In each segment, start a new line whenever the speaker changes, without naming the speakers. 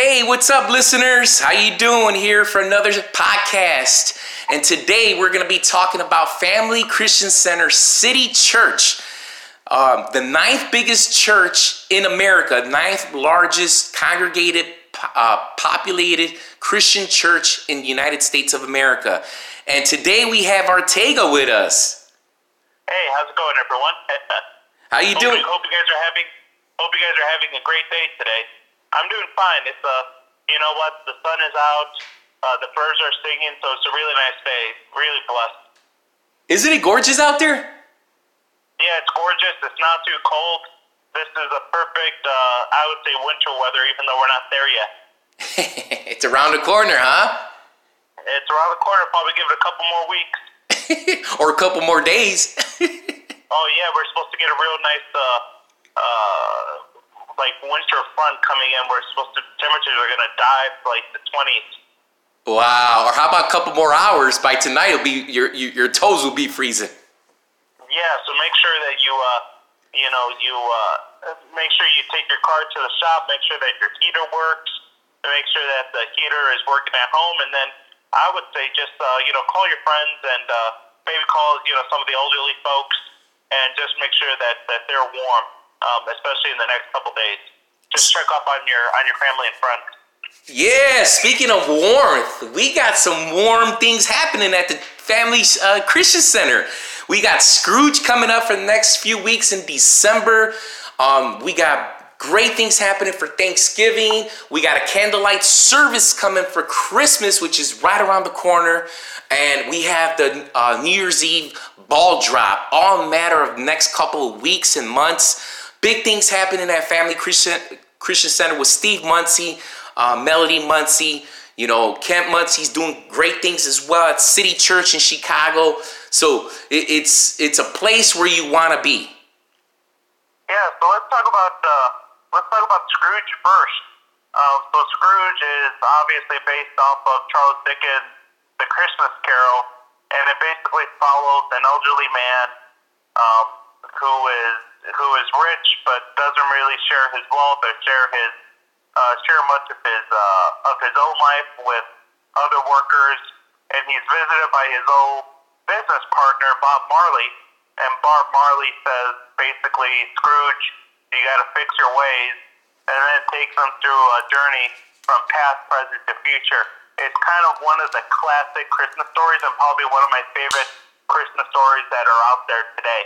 Hey, what's up, listeners? How you doing here for another podcast? And today we're going to be talking about Family Christian Center City Church, um, the ninth biggest church in America, ninth largest congregated, uh, populated Christian church in the United States of America. And today we have Artega with us.
Hey, how's it going, everyone?
How you
hope,
doing?
Hope you guys are having hope you guys are having a great day today. I'm doing fine. It's uh, you know what? The sun is out. Uh, the birds are singing, so it's a really nice day. Really blessed.
Isn't it gorgeous out there?
Yeah, it's gorgeous. It's not too cold. This is a perfect, uh, I would say, winter weather, even though we're not there yet.
it's around the corner, huh?
It's around the corner. Probably give it a couple more weeks.
or a couple more days.
oh yeah, we're supposed to get a real nice, uh, uh, like winter front coming in. We're supposed to temperatures are gonna dive like the twenties.
Wow. Or how about a couple more hours? By tonight, it'll be your your, your toes will be freezing.
Yeah. So make sure that you, uh, you know, you uh, make sure you take your car to the shop. Make sure that your heater works. Make sure that the heater is working at home, and then I would say just uh, you know call your friends and uh, maybe call you know some of the elderly folks and just make sure that that they're warm, um, especially in the next couple days. Just check up on your on your family and friends.
Yeah, speaking of warmth, we got some warm things happening at the Family uh, Christian Center. We got Scrooge coming up for the next few weeks in December. Um, we got great things happening for Thanksgiving. We got a candlelight service coming for Christmas, which is right around the corner. And we have the uh, New Year's Eve ball drop, all matter of next couple of weeks and months. Big things happening at Family Christian, Christian Center with Steve Munsey uh, Melody Munsey. You know, Kent Munsey's doing great things as well at City Church in Chicago. So it, it's it's a place where you want to be.
Yeah. So let's talk about uh, let's talk about Scrooge first. Um, so Scrooge is obviously based off of Charles Dickens' The Christmas Carol, and it basically follows an elderly man um, who is who is rich but doesn't really share his wealth or share his uh, share much of his uh, of his own life with other workers, and he's visited by his old business partner Bob Marley. And Bob Marley says basically, Scrooge, you got to fix your ways, and then takes him through a journey from past, present to future. It's kind of one of the classic Christmas stories, and probably one of my favorite Christmas stories that are out there today.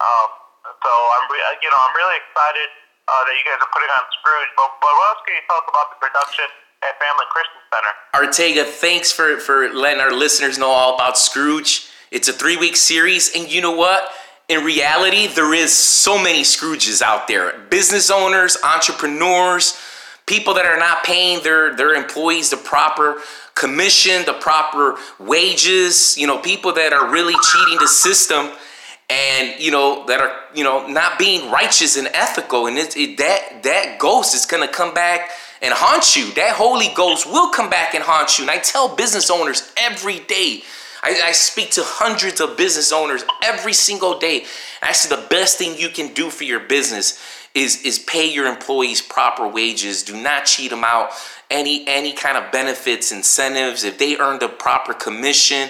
Um, so I'm, re- you know, I'm really excited uh, that you guys are putting on Scrooge. But, but what else can you tell us about the production at Family Christian Center?
Artega, thanks for, for letting our listeners know all about Scrooge. It's a three week series, and you know what? In reality, there is so many Scrooges out there. Business owners, entrepreneurs, people that are not paying their, their employees the proper commission, the proper wages, you know, people that are really cheating the system and you know that are you know not being righteous and ethical and it, it, that that ghost is going to come back and haunt you. That holy ghost will come back and haunt you. And i tell business owners every day I, I speak to hundreds of business owners every single day. And i say the best thing you can do for your business is is pay your employees proper wages. Do not cheat them out. Any any kind of benefits incentives if they earn the proper commission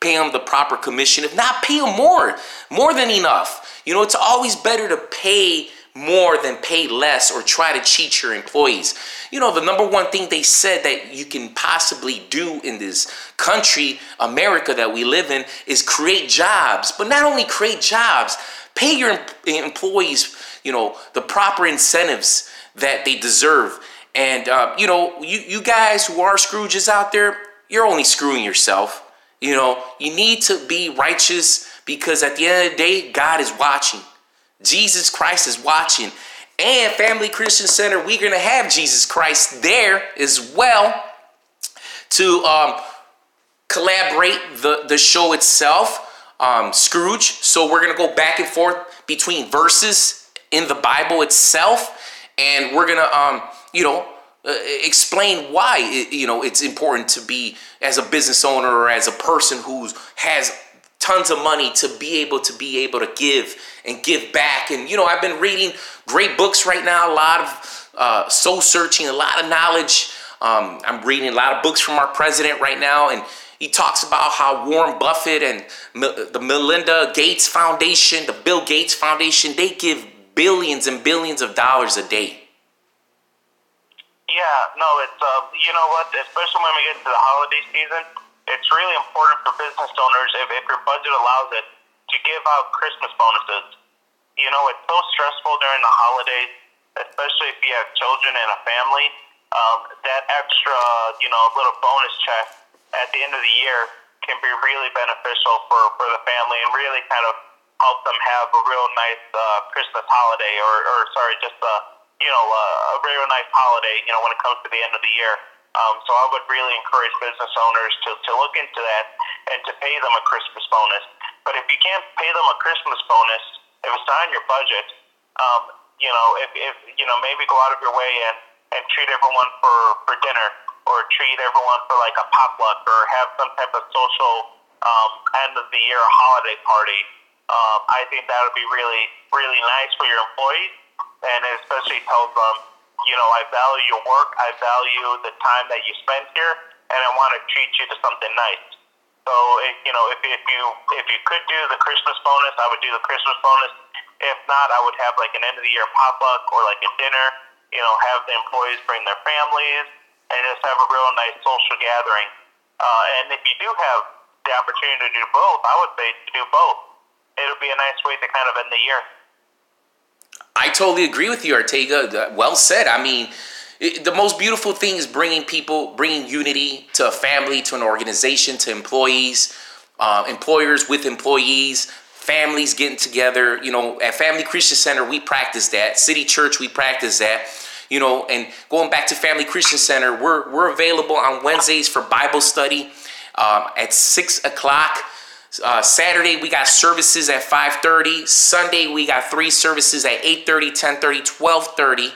pay them the proper commission. If not, pay them more, more than enough. You know, it's always better to pay more than pay less or try to cheat your employees. You know, the number one thing they said that you can possibly do in this country, America that we live in, is create jobs. But not only create jobs, pay your employees, you know, the proper incentives that they deserve. And, uh, you know, you, you guys who are Scrooges out there, you're only screwing yourself. You know, you need to be righteous because at the end of the day, God is watching. Jesus Christ is watching. And Family Christian Center, we're going to have Jesus Christ there as well to um, collaborate the, the show itself, um, Scrooge. So we're going to go back and forth between verses in the Bible itself. And we're going to, um, you know, uh, explain why it, you know it's important to be as a business owner or as a person who has tons of money to be able to be able to give and give back and you know i've been reading great books right now a lot of uh, soul searching, a lot of knowledge. Um, I'm reading a lot of books from our president right now, and he talks about how Warren Buffett and the Melinda Gates Foundation, the Bill Gates Foundation, they give billions and billions of dollars a day.
Yeah, no, it's uh, you know what, especially when we get to the holiday season, it's really important for business owners if, if your budget allows it to give out Christmas bonuses. You know, it's so stressful during the holidays, especially if you have children and a family. Um, that extra, you know, little bonus check at the end of the year can be really beneficial for, for the family and really kind of help them have a real nice uh, Christmas holiday or, or sorry, just a, you know, a, a real nice holiday, you know, when it comes to the end of the year. Um, so I would really encourage business owners to, to look into that and to pay them a Christmas bonus. But if you can't pay them a Christmas bonus, if it's not in your budget, um, you know, if, if you know, maybe go out of your way and, and treat everyone for, for dinner or treat everyone for like a potluck or have some type of social um, end of the year holiday party. Um, I think that would be really, really nice for your employees and especially tells them, you know, I value your work, I value the time that you spend here, and I want to treat you to something nice. So, if, you know, if, if you if you could do the Christmas bonus, I would do the Christmas bonus. If not, I would have like an end of the year potluck or like a dinner. You know, have the employees bring their families and just have a real nice social gathering. Uh, and if you do have the opportunity to do both, I would say to do both. It'll be a nice way to kind of end the year.
I totally agree with you, Ortega. Well said. I mean, it, the most beautiful thing is bringing people, bringing unity to a family, to an organization, to employees, uh, employers with employees, families getting together. You know, at Family Christian Center, we practice that. City Church, we practice that. You know, and going back to Family Christian Center, we're we're available on Wednesdays for Bible study um, at six o'clock. Uh, Saturday we got services at 5:30. Sunday we got three services at 8:30, 10:30, 12:30.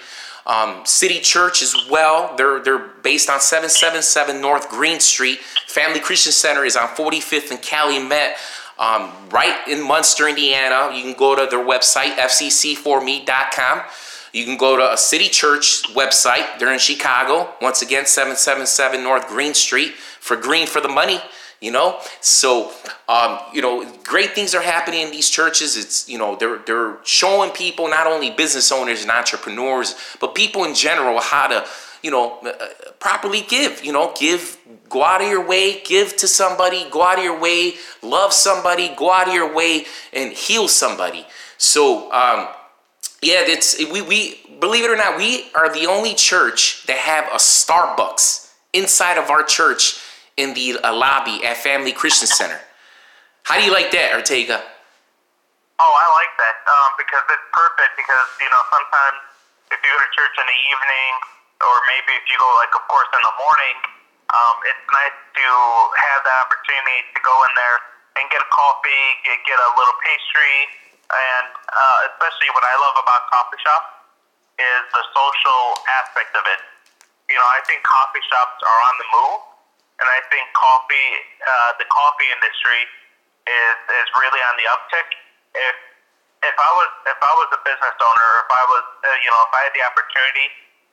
Um, City Church as well. They're they're based on 777 North Green Street. Family Christian Center is on 45th and Calumet. Um, right in Munster, Indiana. You can go to their website, fcc4me.com. You can go to a City Church website. They're in Chicago. Once again, 777 North Green Street for green for the money you know? So um, you know great things are happening in these churches. It's you know they're they're showing people not only business owners and entrepreneurs but people in general how to you know uh, properly give you know? Give go out of your way give to somebody go out of your way love somebody go out of your way and heal somebody. So um, yeah it's we, we believe it or not we are the only church that have a starbucks inside of our church in the uh, lobby at Family Christian Center. How do you like that, Ortega?
Oh, I like that um, because it's perfect. Because you know sometimes if you go to church in the evening, or maybe if you go like of course in the morning, um, it's nice to have the opportunity to go in there and get a coffee, get, get a little pastry, and uh, especially what I love about coffee shops is the social aspect of it. You know, I think coffee shops are on the move and I think coffee, uh, the coffee industry, is is really on the uptick. If if I was if I was a business owner, if I was uh, you know if I had the opportunity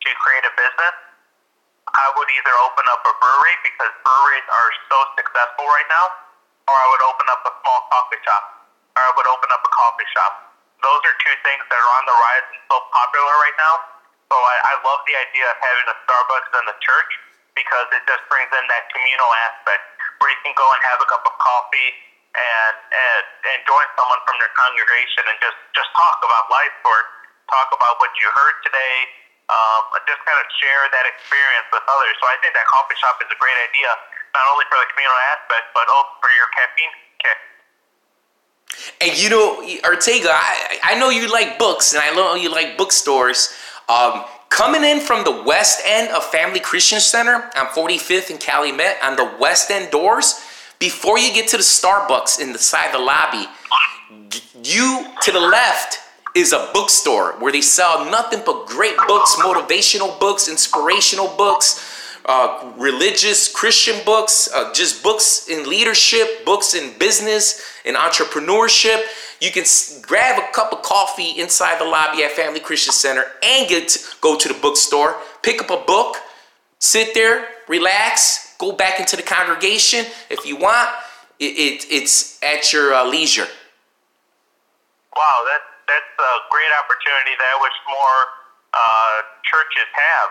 to create a business, I would either open up a brewery because breweries are so successful right now, or I would open up a small coffee shop, or I would open up a coffee shop. Those are two things that are on the rise and so popular right now. So I, I love the idea of having a Starbucks in the church because it just brings in that communal aspect where you can go and have a cup of coffee and and, and join someone from your congregation and just just talk about life or talk about what you heard today. Um, just kind of share that experience with others. So I think that coffee shop is a great idea, not only for the communal aspect, but also for your caffeine kick.
And you know, Ortega, I, I know you like books, and I know you like bookstores. Um, Coming in from the west end of Family Christian Center on 45th and Calumet on the west end doors, before you get to the Starbucks in the side of the lobby, you to the left is a bookstore where they sell nothing but great books, motivational books, inspirational books, uh, religious Christian books, uh, just books in leadership, books in business, in entrepreneurship. You can grab a cup of coffee inside the lobby at Family Christian Center and get to, go to the bookstore, pick up a book, sit there, relax, go back into the congregation if you want. It, it it's at your uh, leisure.
Wow, that that's a great opportunity that wish more uh, churches have.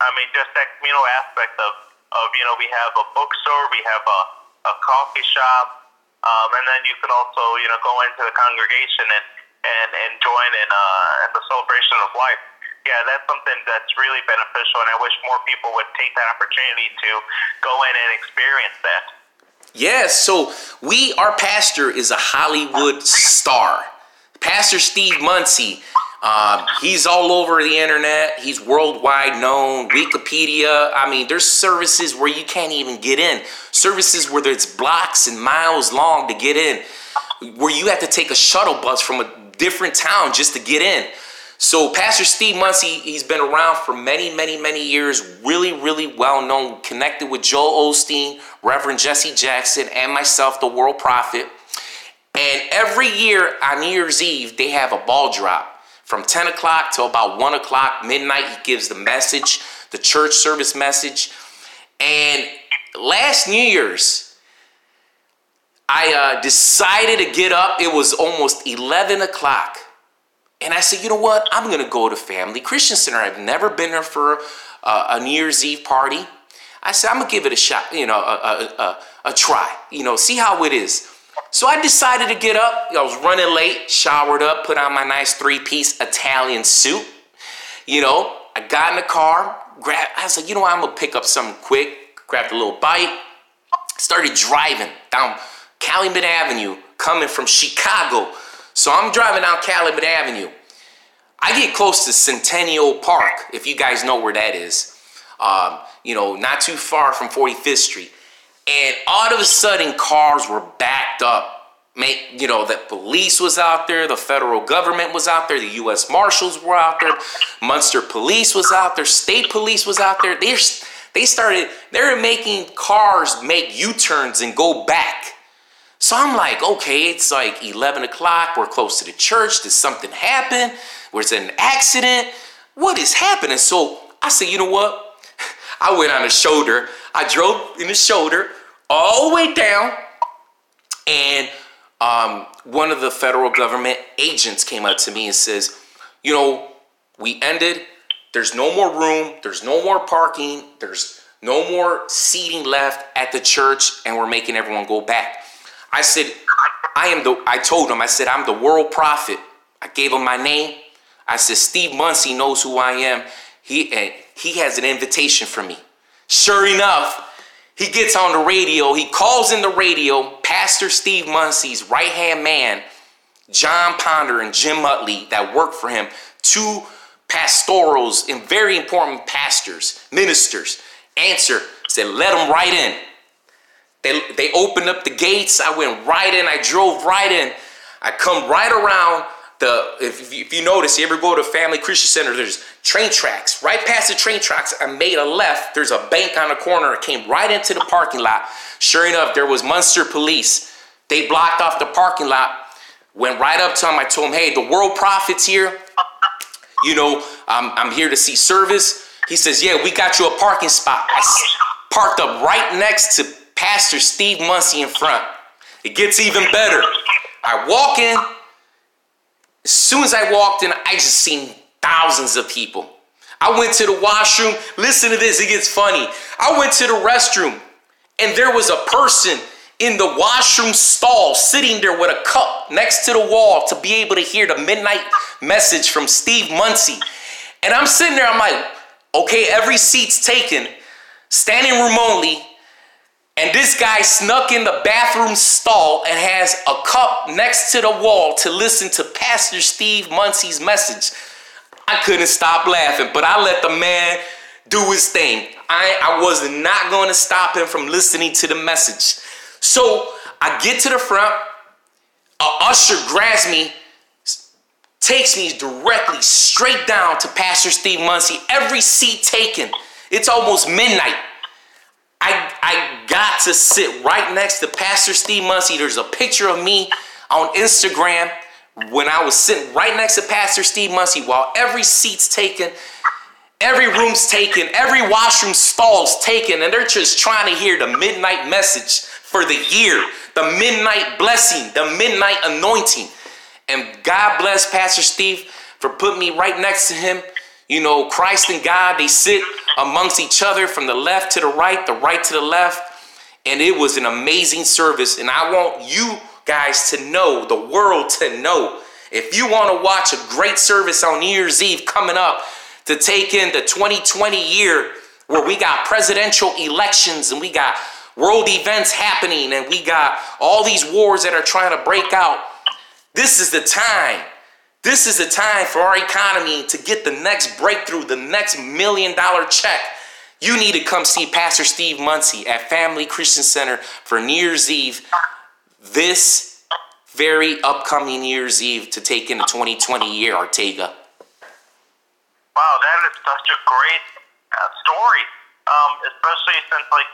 I mean, just that communal aspect of, of you know we have a bookstore, we have a, a coffee shop, um, and then you can also you know go into the congregation and and, and join in, uh, in the celebration of life. Yeah, that's something that's really beneficial, and I wish more people would take that opportunity to go in and experience that.
Yes, so we, our pastor is a Hollywood star. Pastor Steve Munsey, um, he's all over the internet. He's worldwide known. Wikipedia. I mean, there's services where you can't even get in. Services where it's blocks and miles long to get in, where you have to take a shuttle bus from a different town just to get in. So Pastor Steve Munsey, he's been around for many, many, many years. Really, really well known. Connected with Joel Osteen, Reverend Jesse Jackson, and myself, the World Prophet. And every year on New Year's Eve, they have a ball drop from 10 o'clock to about 1 o'clock, midnight. He gives the message, the church service message. And last New Year's, I uh, decided to get up. It was almost 11 o'clock. And I said, you know what? I'm going to go to Family Christian Center. I've never been there for uh, a New Year's Eve party. I said, I'm going to give it a shot, you know, a, a, a, a try, you know, see how it is. So I decided to get up. I was running late, showered up, put on my nice three piece Italian suit. You know, I got in the car, grabbed, I was like, you know what, I'm gonna pick up something quick, grabbed a little bite, started driving down Calumet Avenue, coming from Chicago. So I'm driving down Calumet Avenue. I get close to Centennial Park, if you guys know where that is. Um, you know, not too far from 45th Street. And all of a sudden, cars were backed up. Make, you know, the police was out there, the federal government was out there, the U.S. Marshals were out there, Munster Police was out there, state police was out there. They they started, they were making cars make U-turns and go back. So I'm like, okay, it's like 11 o'clock. We're close to the church. Did something happen? Was it an accident? What is happening? So I said, you know what? I went on the shoulder. I drove in the shoulder all the way down, and um, one of the federal government agents came up to me and says, "You know, we ended. There's no more room. There's no more parking. There's no more seating left at the church, and we're making everyone go back." I said, "I am the." I told him, I said, "I'm the world prophet." I gave him my name. I said, "Steve Munsey knows who I am. He and he has an invitation for me." Sure enough, he gets on the radio. He calls in the radio Pastor Steve Munsey's right hand man, John Ponder and Jim Utley, that work for him, two pastorals and very important pastors, ministers, answer, said, let them right in. They, they opened up the gates. I went right in. I drove right in. I come right around the, if you, if you notice, you ever go to Family Christian Center, there's train tracks. Right past the train tracks, I made a left. There's a bank on the corner. I came right into the parking lot. Sure enough, there was Munster police. They blocked off the parking lot. Went right up to him. I told him, hey, the world prophet's here. You know, I'm, I'm here to see service. He says, yeah, we got you a parking spot. I parked up right next to Pastor Steve Munsey in front. It gets even better. I walk in, as soon as I walked in, I just seen thousands of people. I went to the washroom. Listen to this, it gets funny. I went to the restroom and there was a person in the washroom stall sitting there with a cup next to the wall to be able to hear the midnight message from Steve Munsey. And I'm sitting there, I'm like, okay, every seat's taken, standing room only. And this guy snuck in the bathroom stall and has a cup next to the wall to listen to Pastor Steve Munsey's message. I couldn't stop laughing, but I let the man do his thing. I, I was not going to stop him from listening to the message. So I get to the front, a usher grabs me, takes me directly straight down to Pastor Steve Munsey. Every seat taken. It's almost midnight. I, I got to sit right next to Pastor Steve Munsey. There's a picture of me on Instagram when I was sitting right next to Pastor Steve Munsey while every seat's taken, every room's taken, every washroom stall's taken, and they're just trying to hear the midnight message for the year, the midnight blessing, the midnight anointing. And God bless Pastor Steve for putting me right next to him. You know, Christ and God, they sit amongst each other from the left to the right, the right to the left. And it was an amazing service. And I want you guys to know, the world to know. If you want to watch a great service on New Year's Eve coming up to take in the 2020 year where we got presidential elections and we got world events happening and we got all these wars that are trying to break out, this is the time. This is the time for our economy to get the next breakthrough, the next million dollar check. You need to come see Pastor Steve Munsey at Family Christian Center for New Year's Eve this very upcoming New Year's Eve to take in the 2020 year, Ortega.
Wow, that is such a great uh, story. Um, especially since like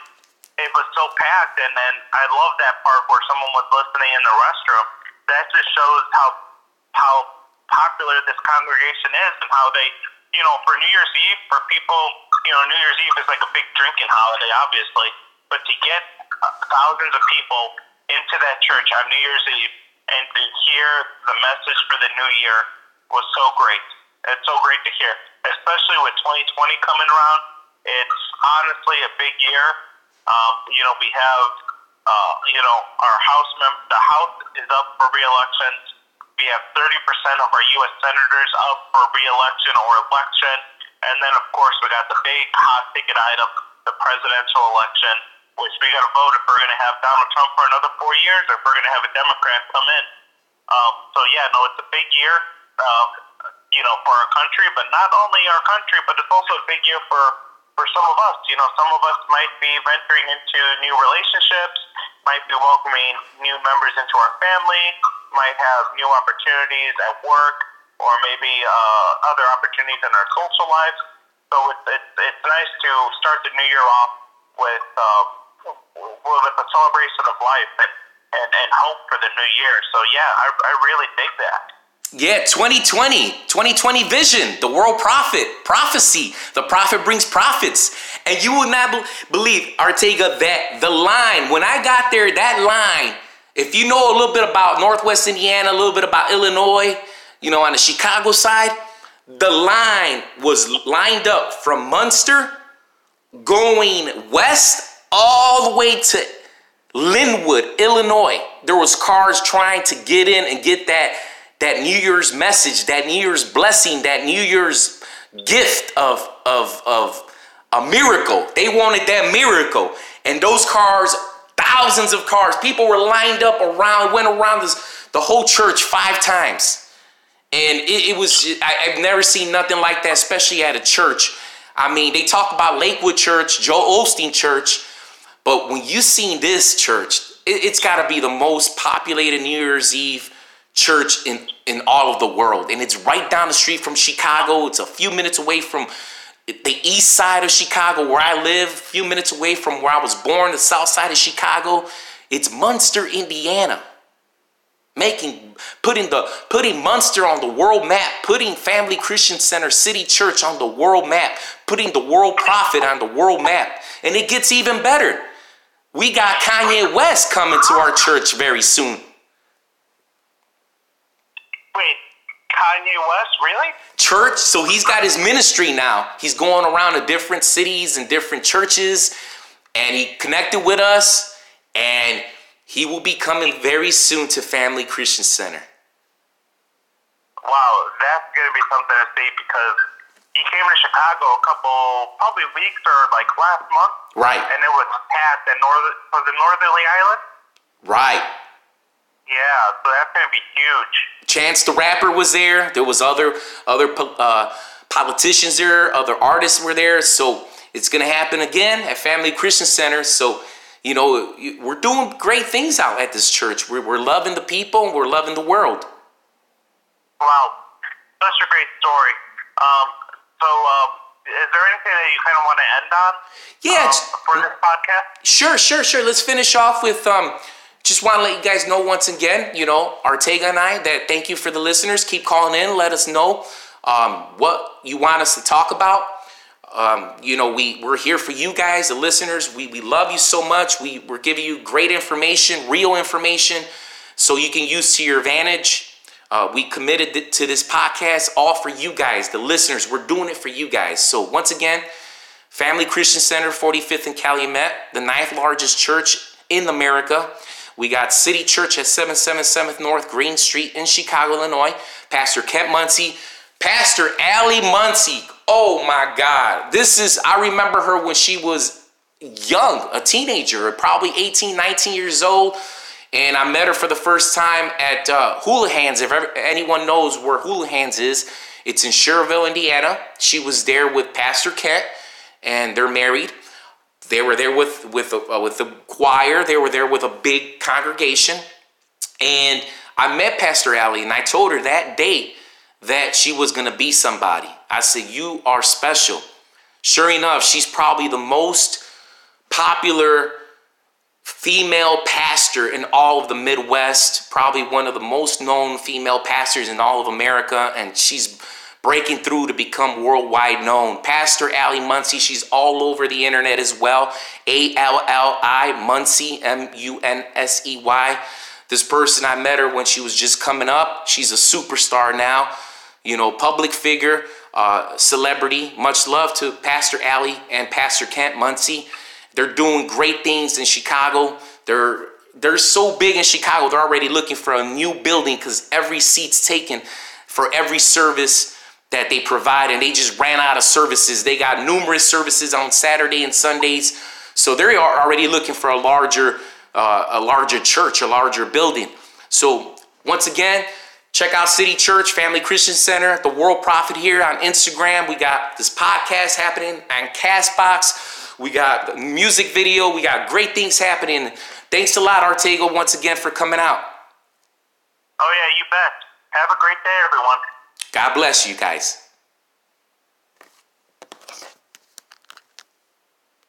it was so packed, and then I love that part where someone was listening in the restroom. That just shows how how popular this congregation is, and how they, you know, for New Year's Eve, for people, you know, New Year's Eve is like a big drinking holiday, obviously, but to get uh, thousands of people into that church on New Year's Eve and to hear the message for the new year was so great. It's so great to hear, especially with 2020 coming around. It's honestly a big year. Um, you know, we have, uh, you know, our House mem- the House is up for reelections. We have 30% of our U.S. senators up for reelection or election. And then, of course, we got the big hot ticket item, the presidential election which we got to vote if we're going to have Donald Trump for another four years or if we're going to have a Democrat come in. Um, so yeah, no, it's a big year, um, you know, for our country, but not only our country, but it's also a big year for for some of us. You know, some of us might be venturing into new relationships, might be welcoming new members into our family, might have new opportunities at work, or maybe uh, other opportunities in our social lives. So it's, it's, it's nice to start the new year off with um, with a celebration of life and, and, and hope for the new year. So yeah, I, I really dig that.
Yeah, 2020, 2020 vision, the world prophet, prophecy. The prophet brings prophets. And you will not be- believe, Ortega, that the line, when I got there, that line, if you know a little bit about Northwest Indiana, a little bit about Illinois, you know, on the Chicago side, the line was lined up from Munster going west all the way to Lynwood, Illinois. There was cars trying to get in and get that that New Year's message, that New Year's blessing, that New Year's gift of of of a miracle. They wanted that miracle. And those cars, thousands of cars, people were lined up around, went around this, the whole church five times. And it, it was, I, I've never seen nothing like that, especially at a church I mean, they talk about Lakewood Church, Joel Osteen Church, but when you seen this church, it, has got to be the most populated New Year's Eve church in, in all of the world. And it's right down the street from Chicago. It's a few minutes away from the east side of Chicago where I live, a few minutes away from where I was born, the south side of Chicago. It's Munster, Indiana making putting the putting Munster on the world map, putting Family Christian Center City Church on the world map, putting the world prophet on the world map. And it gets even better. We got Kanye West coming to our church very soon.
Wait, Kanye West, really?
Church, so he's got his ministry now. He's going around to different cities and different churches, and he connected with us, and he will be coming very soon to Family Christian Center.
Wow, that's going to be something to see because he came to Chicago a couple, probably weeks or like last month.
Right.
And it was past the northern, for the Northerly Island.
Right.
Yeah, so that's going to be huge.
Chance the Rapper was there. There was other other uh, politicians there. Other artists were there. So it's going to happen again at Family Christian Center. So you know, we're doing great things out at this church. We're, we're loving the people and we're loving the world.
Wow, such a great story. Um, so, um, is there anything that you kind of want to end on?
Yeah.
Um, for this podcast?
Sure, sure, sure. Let's finish off with, um, just want to let you guys know once again, you know, Artega and I, that thank you for the listeners. Keep calling in. Let us know um, what you want us to talk about. Um, you know, we, we're here for you guys, the listeners. We, we love you so much. We, we're giving you great information, real information, so you can use to your advantage. Uh, we committed to this podcast all for you guys, the listeners. We're doing it for you guys. So, once again, Family Christian Center, 45th and Calumet, the ninth largest church in America. We got City Church at 777 North Green Street in Chicago, Illinois. Pastor Kent Munsey, Pastor Alli Munsey. Oh my God. This is, I remember her when she was young, a teenager, probably 18, 19 years old. And I met her for the first time at uh, Houlihan's. If ever, anyone knows where Houlihan's is, it's in Schererville, Indiana. She was there with Pastor Kent, and they're married. They were there with with uh, with the choir. They were there with a big congregation, and I met Pastor Alli, and I told her that day that she was going to be somebody. I said, "You are special." Sure enough, she's probably the most popular female pastor in all of the Midwest, probably one of the most known female pastors in all of America, and she's breaking through to become worldwide known. Pastor Alli Munsey, she's all over the internet as well. A L L I Munsey, M U N S E Y. This person, I met her when she was just coming up. She's a superstar now, you know, public figure, uh, celebrity. Much love to Pastor Alli and Pastor Kent Munsey. They're doing great things in Chicago. They're they're so big in Chicago. They're already looking for a new building because every seat's taken for every service that they provide, and they just ran out of services. They got numerous services on Saturday and Sundays, so they are already looking for a larger uh, a larger church, a larger building. So once again. Check out City Church Family Christian Center, the World Prophet here on Instagram. We got this podcast happening on Castbox. We got music video. We got great things happening. Thanks a lot, Artego, once again for coming out.
Oh, yeah, you bet. Have a great day, everyone.
God bless you guys.